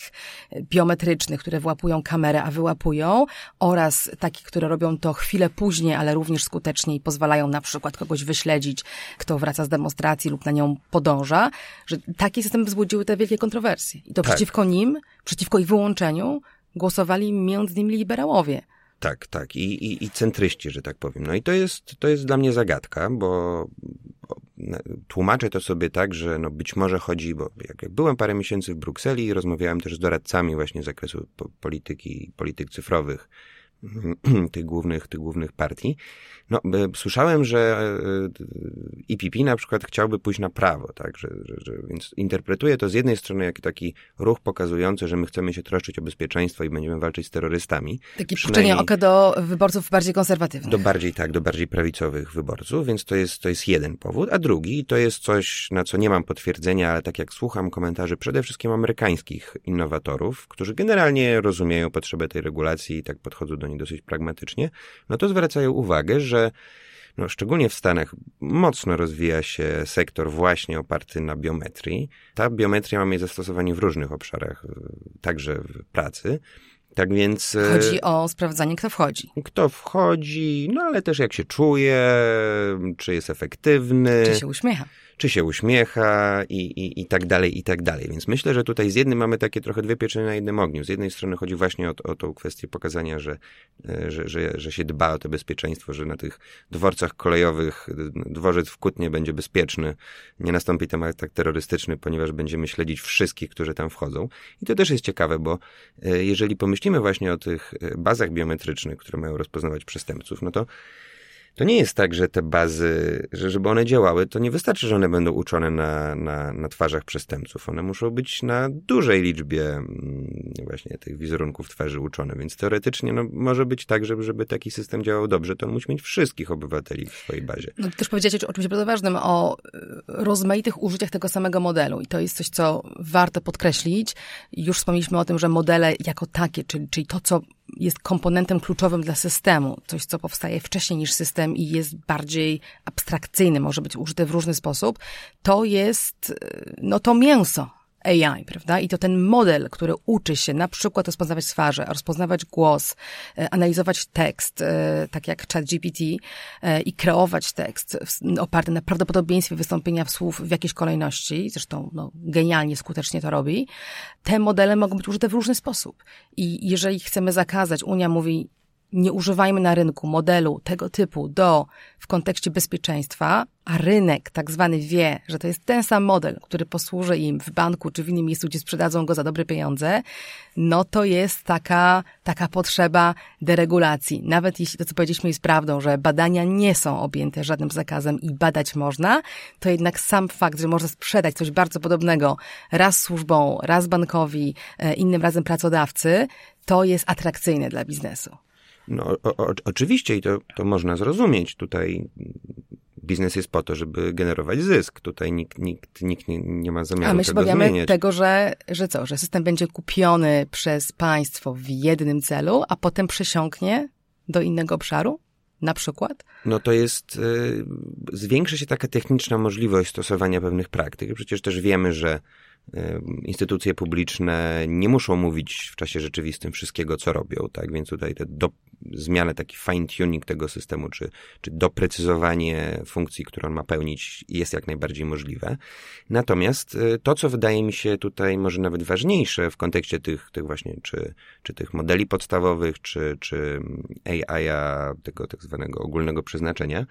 biometrycznych, które włapują kamerę, a wyłapują, oraz takie, które robią to chwilę później, ale również skuteczniej i pozwalają na przykład kogoś wyśledzić, kto wraca z demonstracji lub na nią podąża, że takie systemy wzbudziły te wielkie kontrowersje. I to tak. przeciwko nim, przeciwko ich wyłączeniu głosowali między innymi liberałowie. Tak, tak. I, i, I centryści, że tak powiem. No i to jest, to jest dla mnie zagadka, bo tłumaczę to sobie tak, że no być może chodzi, bo jak, jak byłem parę miesięcy w Brukseli i rozmawiałem też z doradcami właśnie z zakresu polityki, polityk cyfrowych, tych głównych, tych głównych partii. No, słyszałem, że IPP e, na przykład chciałby pójść na prawo, tak, że, że, że, więc interpretuję to z jednej strony jako taki ruch pokazujący, że my chcemy się troszczyć o bezpieczeństwo i będziemy walczyć z terrorystami. Takie puszczenie oka do wyborców bardziej konserwatywnych. Do bardziej, tak, do bardziej prawicowych wyborców, więc to jest, to jest jeden powód, a drugi to jest coś, na co nie mam potwierdzenia, ale tak jak słucham komentarzy przede wszystkim amerykańskich innowatorów, którzy generalnie rozumieją potrzebę tej regulacji i tak podchodzą do niej dosyć pragmatycznie, no to zwracają uwagę, że no, szczególnie w Stanach mocno rozwija się sektor właśnie oparty na biometrii. Ta biometria ma mieć zastosowanie w różnych obszarach, także w pracy. Tak więc. E, chodzi o sprawdzanie, kto wchodzi. Kto wchodzi, no ale też jak się czuje, czy jest efektywny. Czy się uśmiecha czy się uśmiecha i, i, i tak dalej, i tak dalej. Więc myślę, że tutaj z jednym mamy takie trochę dwie pieczenie na jednym ogniu. Z jednej strony chodzi właśnie o, o tą kwestię pokazania, że, e, że, że, że się dba o to bezpieczeństwo, że na tych dworcach kolejowych dworzec w Kutnie będzie bezpieczny, nie nastąpi tam atak terrorystyczny, ponieważ będziemy śledzić wszystkich, którzy tam wchodzą. I to też jest ciekawe, bo e, jeżeli pomyślimy właśnie o tych e, bazach biometrycznych, które mają rozpoznawać przestępców, no to to nie jest tak, że te bazy, że żeby one działały, to nie wystarczy, że one będą uczone na, na, na twarzach przestępców. One muszą być na dużej liczbie mm, właśnie tych wizerunków twarzy uczone, więc teoretycznie no, może być tak, żeby, żeby taki system działał dobrze, to on musi mieć wszystkich obywateli w swojej bazie. No, też powiedziałeś o czymś bardzo ważnym, o e, rozmaitych użyciach tego samego modelu i to jest coś, co warto podkreślić. Już wspomnieliśmy o tym, że modele jako takie, czyli, czyli to, co jest komponentem kluczowym dla systemu, coś, co powstaje wcześniej niż system i jest bardziej abstrakcyjny, może być użyte w różny sposób, to jest, no to mięso, AI, prawda? I to ten model, który uczy się na przykład rozpoznawać twarze, rozpoznawać głos, e, analizować tekst, e, tak jak ChatGPT e, i kreować tekst oparty na prawdopodobieństwie wystąpienia słów w jakiejś kolejności, zresztą no, genialnie, skutecznie to robi, te modele mogą być użyte w różny sposób. I jeżeli chcemy zakazać, Unia mówi, nie używajmy na rynku modelu tego typu do w kontekście bezpieczeństwa, a rynek tak zwany wie, że to jest ten sam model, który posłuży im w banku czy w innym miejscu, gdzie sprzedadzą go za dobre pieniądze, no to jest taka, taka potrzeba deregulacji. Nawet jeśli to, co powiedzieliśmy jest prawdą, że badania nie są objęte żadnym zakazem i badać można, to jednak sam fakt, że można sprzedać coś bardzo podobnego raz służbą, raz bankowi, e, innym razem pracodawcy, to jest atrakcyjne dla biznesu. No, o, o, oczywiście i to, to można zrozumieć. Tutaj biznes jest po to, żeby generować zysk. Tutaj nikt, nikt, nikt nie, nie ma zamiaru A my się tego bawiamy zmieniać. tego, że, że co, że system będzie kupiony przez państwo w jednym celu, a potem przesiąknie do innego obszaru? Na przykład? No to jest, y, zwiększa się taka techniczna możliwość stosowania pewnych praktyk. Przecież też wiemy, że instytucje publiczne nie muszą mówić w czasie rzeczywistym wszystkiego, co robią, tak? Więc tutaj te do, taki fine-tuning tego systemu, czy, czy doprecyzowanie funkcji, które on ma pełnić, jest jak najbardziej możliwe. Natomiast y, to, co wydaje mi się tutaj może nawet ważniejsze w kontekście tych, tych właśnie, czy, czy tych modeli podstawowych, czy, czy AI, tego tak zwanego ogólnego przeznaczenia,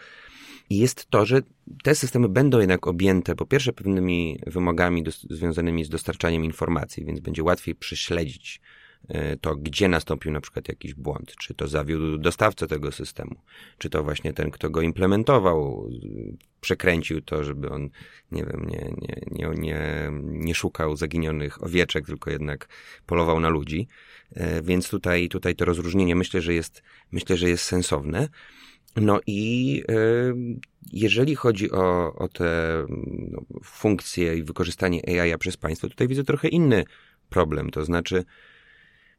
jest to, że te systemy będą jednak objęte po pierwsze pewnymi wymogami do, związanymi z dostarczaniem informacji, więc będzie łatwiej prześledzić e, to, gdzie nastąpił na przykład jakiś błąd, czy to zawiódł dostawcę tego systemu, czy to właśnie ten, kto go implementował, przekręcił to, żeby on, nie wiem, nie, nie, nie, nie, nie szukał zaginionych owieczek, tylko jednak polował na ludzi. E, więc tutaj, tutaj to rozróżnienie myślę, że jest, myślę, że jest sensowne. No i jeżeli chodzi o, o te no, funkcje i wykorzystanie AI przez państwo, tutaj widzę trochę inny problem. To znaczy,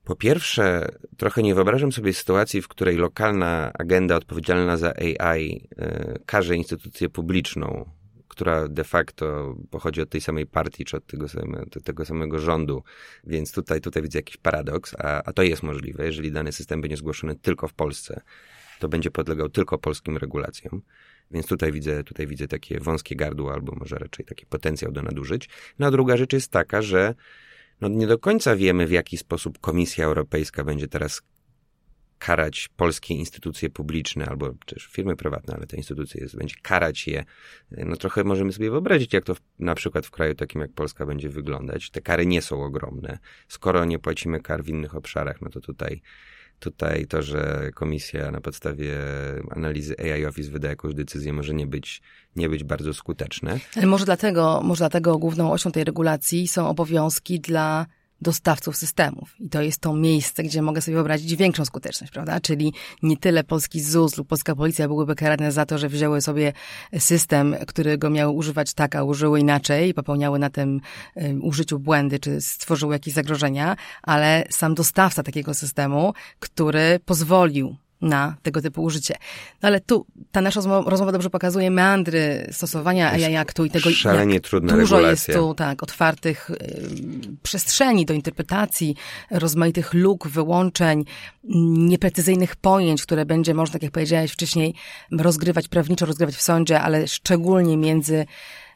po pierwsze, trochę nie wyobrażam sobie sytuacji, w której lokalna agenda odpowiedzialna za AI e, każe instytucję publiczną, która de facto pochodzi od tej samej partii, czy od tego samego, tego samego rządu. Więc tutaj, tutaj widzę jakiś paradoks, a, a to jest możliwe, jeżeli dany system będzie zgłoszony tylko w Polsce to będzie podlegał tylko polskim regulacjom. Więc tutaj widzę, tutaj widzę takie wąskie gardło, albo może raczej taki potencjał do nadużyć. No a druga rzecz jest taka, że no nie do końca wiemy, w jaki sposób Komisja Europejska będzie teraz karać polskie instytucje publiczne, albo też firmy prywatne, ale te instytucje jest, będzie karać je. No trochę możemy sobie wyobrazić, jak to w, na przykład w kraju takim jak Polska będzie wyglądać. Te kary nie są ogromne. Skoro nie płacimy kar w innych obszarach, no to tutaj Tutaj to, że komisja na podstawie analizy AI Office wyda jakąś decyzję, może nie być, nie być bardzo skuteczne. Ale może dlatego, może dlatego główną osią tej regulacji są obowiązki dla dostawców systemów. I to jest to miejsce, gdzie mogę sobie wyobrazić większą skuteczność, prawda? Czyli nie tyle polski ZUS lub polska policja byłyby karane za to, że wzięły sobie system, którego miały używać tak, a użyły inaczej popełniały na tym um, użyciu błędy, czy stworzyły jakieś zagrożenia, ale sam dostawca takiego systemu, który pozwolił na tego typu użycie. No ale tu ta nasza rozmowa dobrze pokazuje meandry stosowania AI Aktu i tego, szalenie jak trudna dużo regulacja. jest tu tak, otwartych y, przestrzeni do interpretacji, rozmaitych luk, wyłączeń, nieprecyzyjnych pojęć, które będzie można, tak jak powiedziałeś wcześniej, rozgrywać prawniczo, rozgrywać w sądzie, ale szczególnie między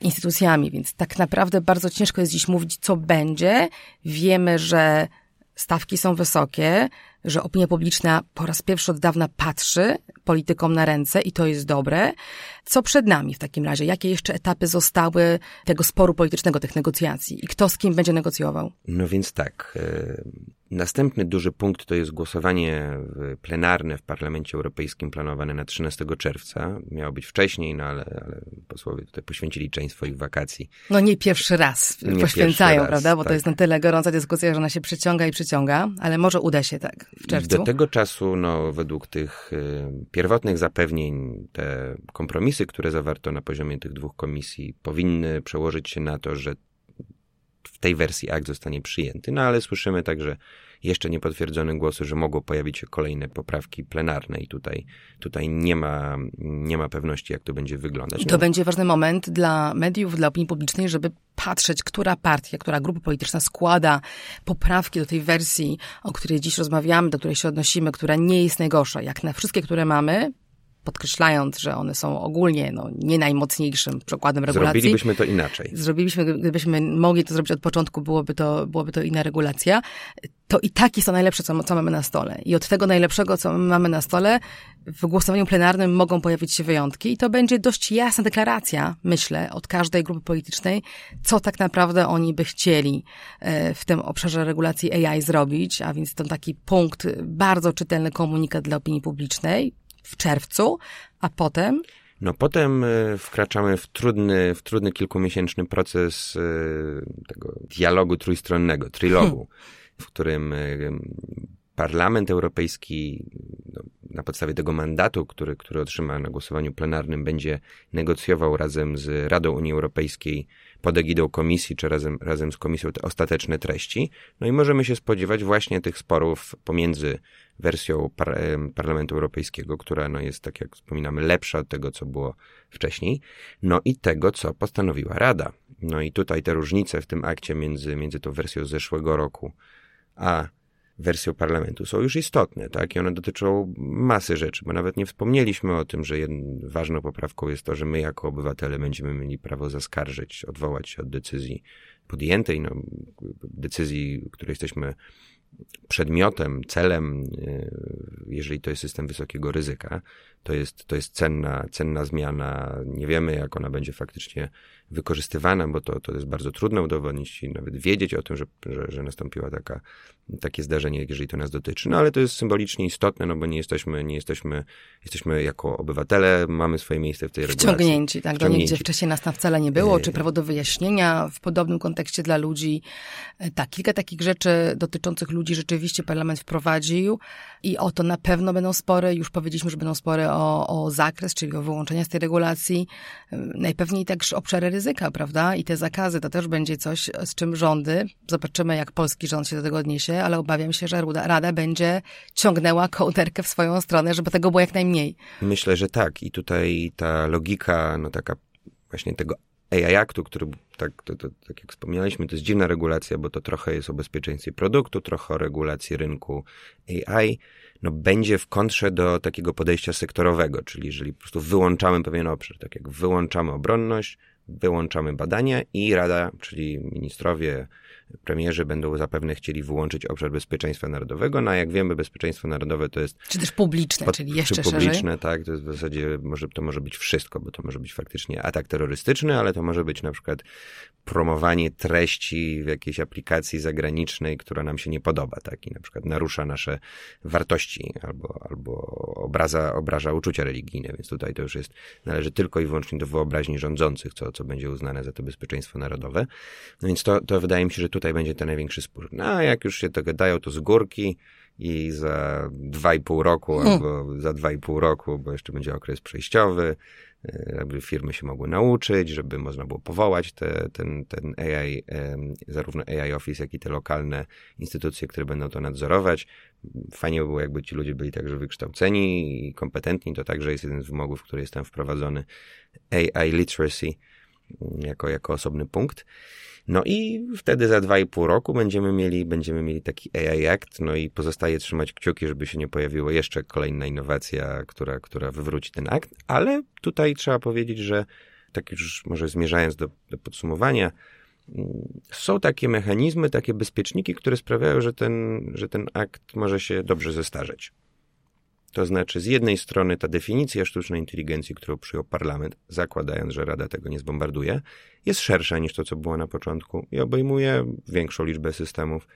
instytucjami, więc tak naprawdę bardzo ciężko jest dziś mówić, co będzie. Wiemy, że stawki są wysokie, że opinia publiczna po raz pierwszy od dawna patrzy politykom na ręce i to jest dobre. Co przed nami w takim razie? Jakie jeszcze etapy zostały tego sporu politycznego, tych negocjacji i kto z kim będzie negocjował? No więc tak. Następny duży punkt to jest głosowanie plenarne w Parlamencie Europejskim planowane na 13 czerwca. Miało być wcześniej, no ale, ale posłowie tutaj poświęcili część swoich wakacji. No nie pierwszy raz nie poświęcają, pierwszy raz, prawda? Bo tak. to jest na tyle gorąca dyskusja, że ona się przyciąga i przyciąga, ale może uda się tak w czerwcu. Do tego czasu, no według tych y, pierwotnych zapewnień, te kompromisy, które zawarto na poziomie tych dwóch komisji, powinny przełożyć się na to, że w tej wersji akt zostanie przyjęty. No ale słyszymy także jeszcze niepotwierdzone głosy, że mogą pojawić się kolejne poprawki plenarne i tutaj, tutaj nie, ma, nie ma pewności, jak to będzie wyglądać. I to no. będzie ważny moment dla mediów, dla opinii publicznej, żeby patrzeć, która partia, która grupa polityczna składa poprawki do tej wersji, o której dziś rozmawiamy, do której się odnosimy, która nie jest najgorsza. Jak na wszystkie, które mamy, podkreślając, że one są ogólnie no, nie najmocniejszym przykładem regulacji. Zrobilibyśmy to inaczej. Zrobilibyśmy, gdybyśmy mogli to zrobić od początku, byłoby to, byłoby to inna regulacja. To i tak jest to najlepsze, co, co mamy na stole. I od tego najlepszego, co mamy na stole, w głosowaniu plenarnym mogą pojawić się wyjątki i to będzie dość jasna deklaracja, myślę, od każdej grupy politycznej, co tak naprawdę oni by chcieli e, w tym obszarze regulacji AI zrobić, a więc to taki punkt, bardzo czytelny komunikat dla opinii publicznej, w czerwcu, a potem? No potem e, wkraczamy w trudny, w trudny kilkumiesięczny proces e, tego dialogu trójstronnego, trilogu, hmm. w którym e, Parlament Europejski no, na podstawie tego mandatu, który, który otrzyma na głosowaniu plenarnym, będzie negocjował razem z Radą Unii Europejskiej pod egidą komisji, czy razem, razem z komisją te ostateczne treści. No i możemy się spodziewać właśnie tych sporów pomiędzy wersją par Parlamentu Europejskiego, która no jest, tak jak wspominamy, lepsza od tego, co było wcześniej, no i tego, co postanowiła Rada. No i tutaj te różnice w tym akcie między, między tą wersją zeszłego roku, a wersją parlamentu są już istotne, tak? I one dotyczą masy rzeczy, bo nawet nie wspomnieliśmy o tym, że ważną poprawką jest to, że my jako obywatele będziemy mieli prawo zaskarżyć, odwołać się od decyzji podjętej, no, decyzji, której jesteśmy przedmiotem, celem, e, jeżeli to jest system wysokiego ryzyka, to jest, to jest cenna, cenna zmiana. Nie wiemy, jak ona będzie faktycznie wykorzystywana, bo to, to jest bardzo trudno udowodnić i nawet wiedzieć o tym, że, że, że nastąpiła taka, takie zdarzenie, jeżeli to nas dotyczy. No ale to jest symbolicznie istotne, no bo nie jesteśmy, nie jesteśmy, jesteśmy jako obywatele, mamy swoje miejsce w tej regulacji. Wciągnięci, tak, Wciągnięci. do nigdzie wcześniej nas tam wcale nie było, czy prawo do wyjaśnienia w podobnym kontekście dla ludzi. E, tak, kilka takich rzeczy dotyczących ludzi rzeczywiście parlament wprowadził i o to na pewno będą spory. Już powiedzieliśmy, że będą spory o, o zakres, czyli o wyłączenia z tej regulacji. Najpewniej także obszary ryzyka, prawda? I te zakazy to też będzie coś, z czym rządy, zobaczymy jak polski rząd się do tego odniesie, ale obawiam się, że Rada będzie ciągnęła kołderkę w swoją stronę, żeby tego było jak najmniej. Myślę, że tak. I tutaj ta logika, no taka właśnie tego AI Actu, który, tak, to, to, tak jak wspomnieliśmy, to jest dziwna regulacja, bo to trochę jest o bezpieczeństwie produktu, trochę o regulacji rynku AI, no będzie w kontrze do takiego podejścia sektorowego, czyli jeżeli po prostu wyłączamy pewien obszar, tak jak wyłączamy obronność, wyłączamy badania i Rada, czyli ministrowie, premierzy będą zapewne chcieli wyłączyć obszar bezpieczeństwa narodowego, no a jak wiemy, bezpieczeństwo narodowe to jest... Czy też publiczne, pod, czyli jeszcze czy publiczne, szerzej? tak, to jest w zasadzie, może, to może być wszystko, bo to może być faktycznie atak terrorystyczny, ale to może być na przykład promowanie treści w jakiejś aplikacji zagranicznej, która nam się nie podoba, tak, i na przykład narusza nasze wartości albo, albo obraza, obraża uczucia religijne, więc tutaj to już jest, należy tylko i wyłącznie do wyobraźni rządzących, co, co będzie uznane za to bezpieczeństwo narodowe. No więc to, to wydaje mi się, że tutaj będzie ten największy spór. No a jak już się to gadają, to z górki i za dwa i pół roku hmm. albo za dwa i pół roku, bo jeszcze będzie okres przejściowy, e, aby firmy się mogły nauczyć, żeby można było powołać te, ten, ten AI, zarówno AI Office, jak i te lokalne instytucje, które będą to nadzorować. Fajnie by było, jakby ci ludzie byli także wykształceni i kompetentni. To także jest jeden z wymogów, który jest tam wprowadzony. AI literacy jako, jako osobny punkt. No i wtedy za dwa i pół roku będziemy mieli, będziemy mieli taki AI Act, no i pozostaje trzymać kciuki, żeby się nie pojawiła jeszcze kolejna innowacja, która, która wywróci ten akt, ale tutaj trzeba powiedzieć, że tak już może zmierzając do, do podsumowania, są takie mechanizmy, takie bezpieczniki, które sprawiają, że ten, że ten akt może się dobrze zestarzeć. To znaczy, z jednej strony ta definicja sztucznej inteligencji, którą przyjął parlament, zakładając, że Rada tego nie zbombarduje, jest szersza niż to, co było na początku i obejmuje większą liczbę systemów.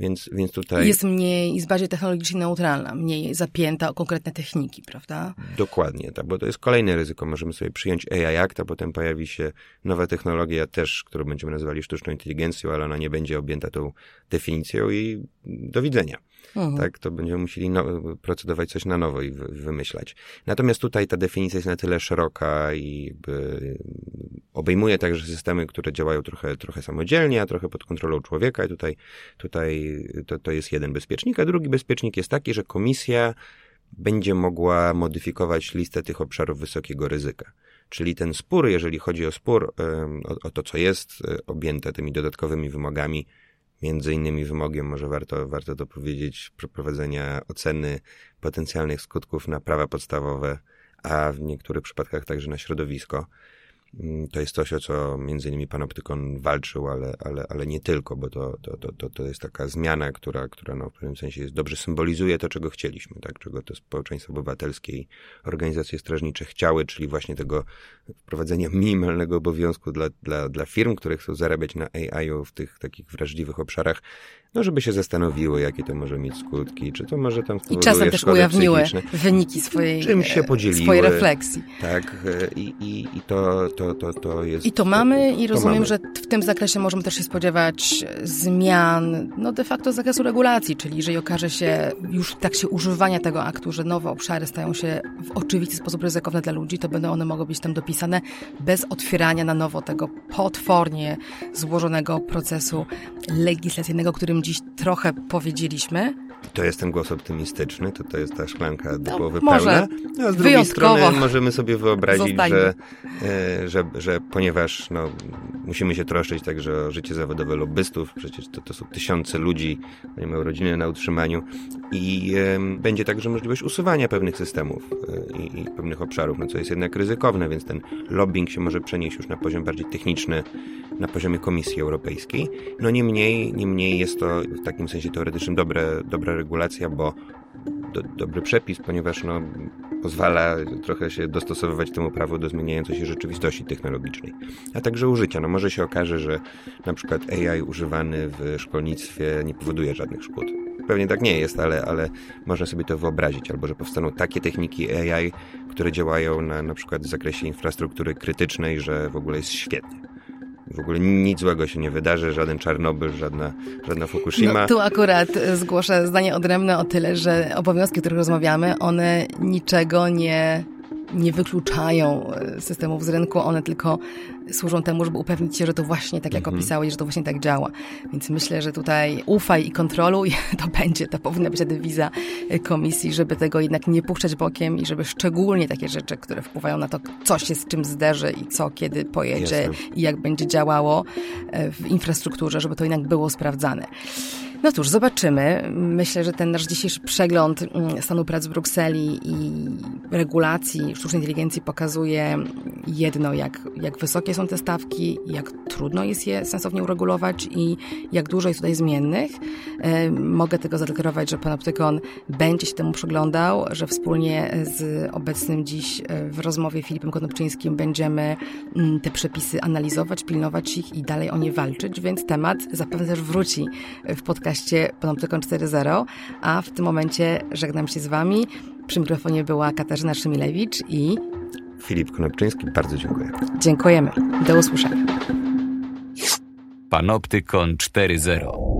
Więc, więc tutaj. Jest mniej, jest bardziej technologicznie neutralna, mniej zapięta o konkretne techniki, prawda? Dokładnie, tak, bo to jest kolejne ryzyko. Możemy sobie przyjąć AI Act, a potem pojawi się nowa technologia też, którą będziemy nazywali sztuczną inteligencją, ale ona nie będzie objęta tą definicją i do widzenia. Mhm. tak, to będziemy musieli no, procedować coś na nowo i wymyślać. Natomiast tutaj ta definicja jest na tyle szeroka i jakby obejmuje także systemy, które działają trochę, trochę samodzielnie, a trochę pod kontrolą człowieka i tutaj, tutaj to, to jest jeden bezpiecznik, a drugi bezpiecznik jest taki, że komisja będzie mogła modyfikować listę tych obszarów wysokiego ryzyka. Czyli ten spór, jeżeli chodzi o spór, o, o to, co jest e, objęte tymi dodatkowymi wymogami, między innymi wymogiem, może warto, warto to powiedzieć, przeprowadzenia oceny potencjalnych skutków na prawa podstawowe, a w niektórych przypadkach także na środowisko. Mm, to jest coś, o co między innymi Panoptykon walczył, ale, ale, ale nie tylko, bo to, to, to, to jest taka zmiana, która, która no, w pewnym sensie jest, dobrze symbolizuje to, czego chcieliśmy, tak? czego to społeczeństwo obywatelskie i organizacje strażnicze chciały, czyli właśnie tego wprowadzenia minimalnego obowiązku dla, dla, dla firm, które chcą zarabiać na AI w tych takich wrażliwych obszarach, no żeby się zastanowiły, jakie to może mieć skutki, czy to może tam I czasem też ujawniły wyniki swojej, czym się podzieliły, swojej refleksji. Tak, i, i, i to, to, to, to jest... I to mamy i rozumiem, mamy. że w tym zakresie możemy też się spodziewać zmian, no de facto z zakresu regulacji, czyli jeżeli okaże się już w trakcie używania tego aktu, że nowe obszary stają się w oczywisty sposób ryzykowne dla ludzi, to będą one mogły być tam dopisane bez otwierania na nowo tego potwornie złożonego procesu legislacyjnego, którym dziś trochę powiedzieliśmy. To jest ten głos optymistyczny, to, to jest ta szklanka do no, pełna. No, a z drugiej strony możemy sobie wyobrazić, że, e, że, że ponieważ no, musimy się troszczyć także o życie zawodowe lobbystów, przecież to, to są tysiące ludzi, oni mają rodziny na utrzymaniu i e, będzie także możliwość usuwania pewnych systemów e, i, i pewnych obszarów, no, co jest jednak ryzykowne, więc ten lobbying się może przenieść już na poziom bardziej techniczny, na poziomie Komisji Europejskiej. No niemniej, niemniej jest to w takim sensie teoretycznym dobre, dobra regulacja, bo do, dobry przepis, ponieważ no, pozwala trochę się dostosowywać temu prawu do zmieniającej się rzeczywistości technologicznej, a także użycia. No może się okaże, że na przykład AI używany w szkolnictwie nie powoduje żadnych szkód. Pewnie tak nie jest, ale, ale można sobie to wyobrazić, albo że powstaną takie techniki AI, które działają na, na przykład w zakresie infrastruktury krytycznej, że w ogóle jest świetnie w ogóle nic złego się nie wydarzy, żaden Czarnobyl, żadna, żadna Fukushima. No, tu akurat zgłoszę zdanie odrębne o tyle, że obowiązki, o których rozmawiamy, one niczego nie nie wykluczają e, systemów z rynku, one tylko służą temu, żeby upewnić się, że to właśnie tak, jak mhm. opisałeś, że to właśnie tak działa. Więc myślę, że tutaj ufaj i kontroluj, to będzie, to powinna być ta dewiza e, komisji, żeby tego jednak nie puszczać bokiem i żeby szczególnie takie rzeczy, które wpływają na to, co się z czym zderzy i co kiedy pojedzie Jasne. i jak będzie działało e, w infrastrukturze, żeby to jednak było sprawdzane. No cóż, zobaczymy. Myślę, że ten nasz dzisiejszy przegląd mm, stanu prac w Brukseli i regulacji sztucznej inteligencji pokazuje jedno, jak, jak wysokie są te stawki, jak trudno jest je sensownie uregulować i jak dużo jest tutaj zmiennych. E, mogę tego zadeklarować, że Panoptykon będzie się temu przyglądał, że wspólnie z obecnym dziś e, w rozmowie Filipem Konopczyńskim będziemy mm, te przepisy analizować, pilnować ich i dalej o nie walczyć, więc temat zapewne też wróci w podcaście podcaście Panoptykon 4.0, a w tym momencie żegnam się z Wami. Przy mikrofonie była Katarzyna Szymilewicz i Filip Konopczyński. Bardzo dziękuję. Dziękujemy. Do usłyszenia. Panoptykon 4.0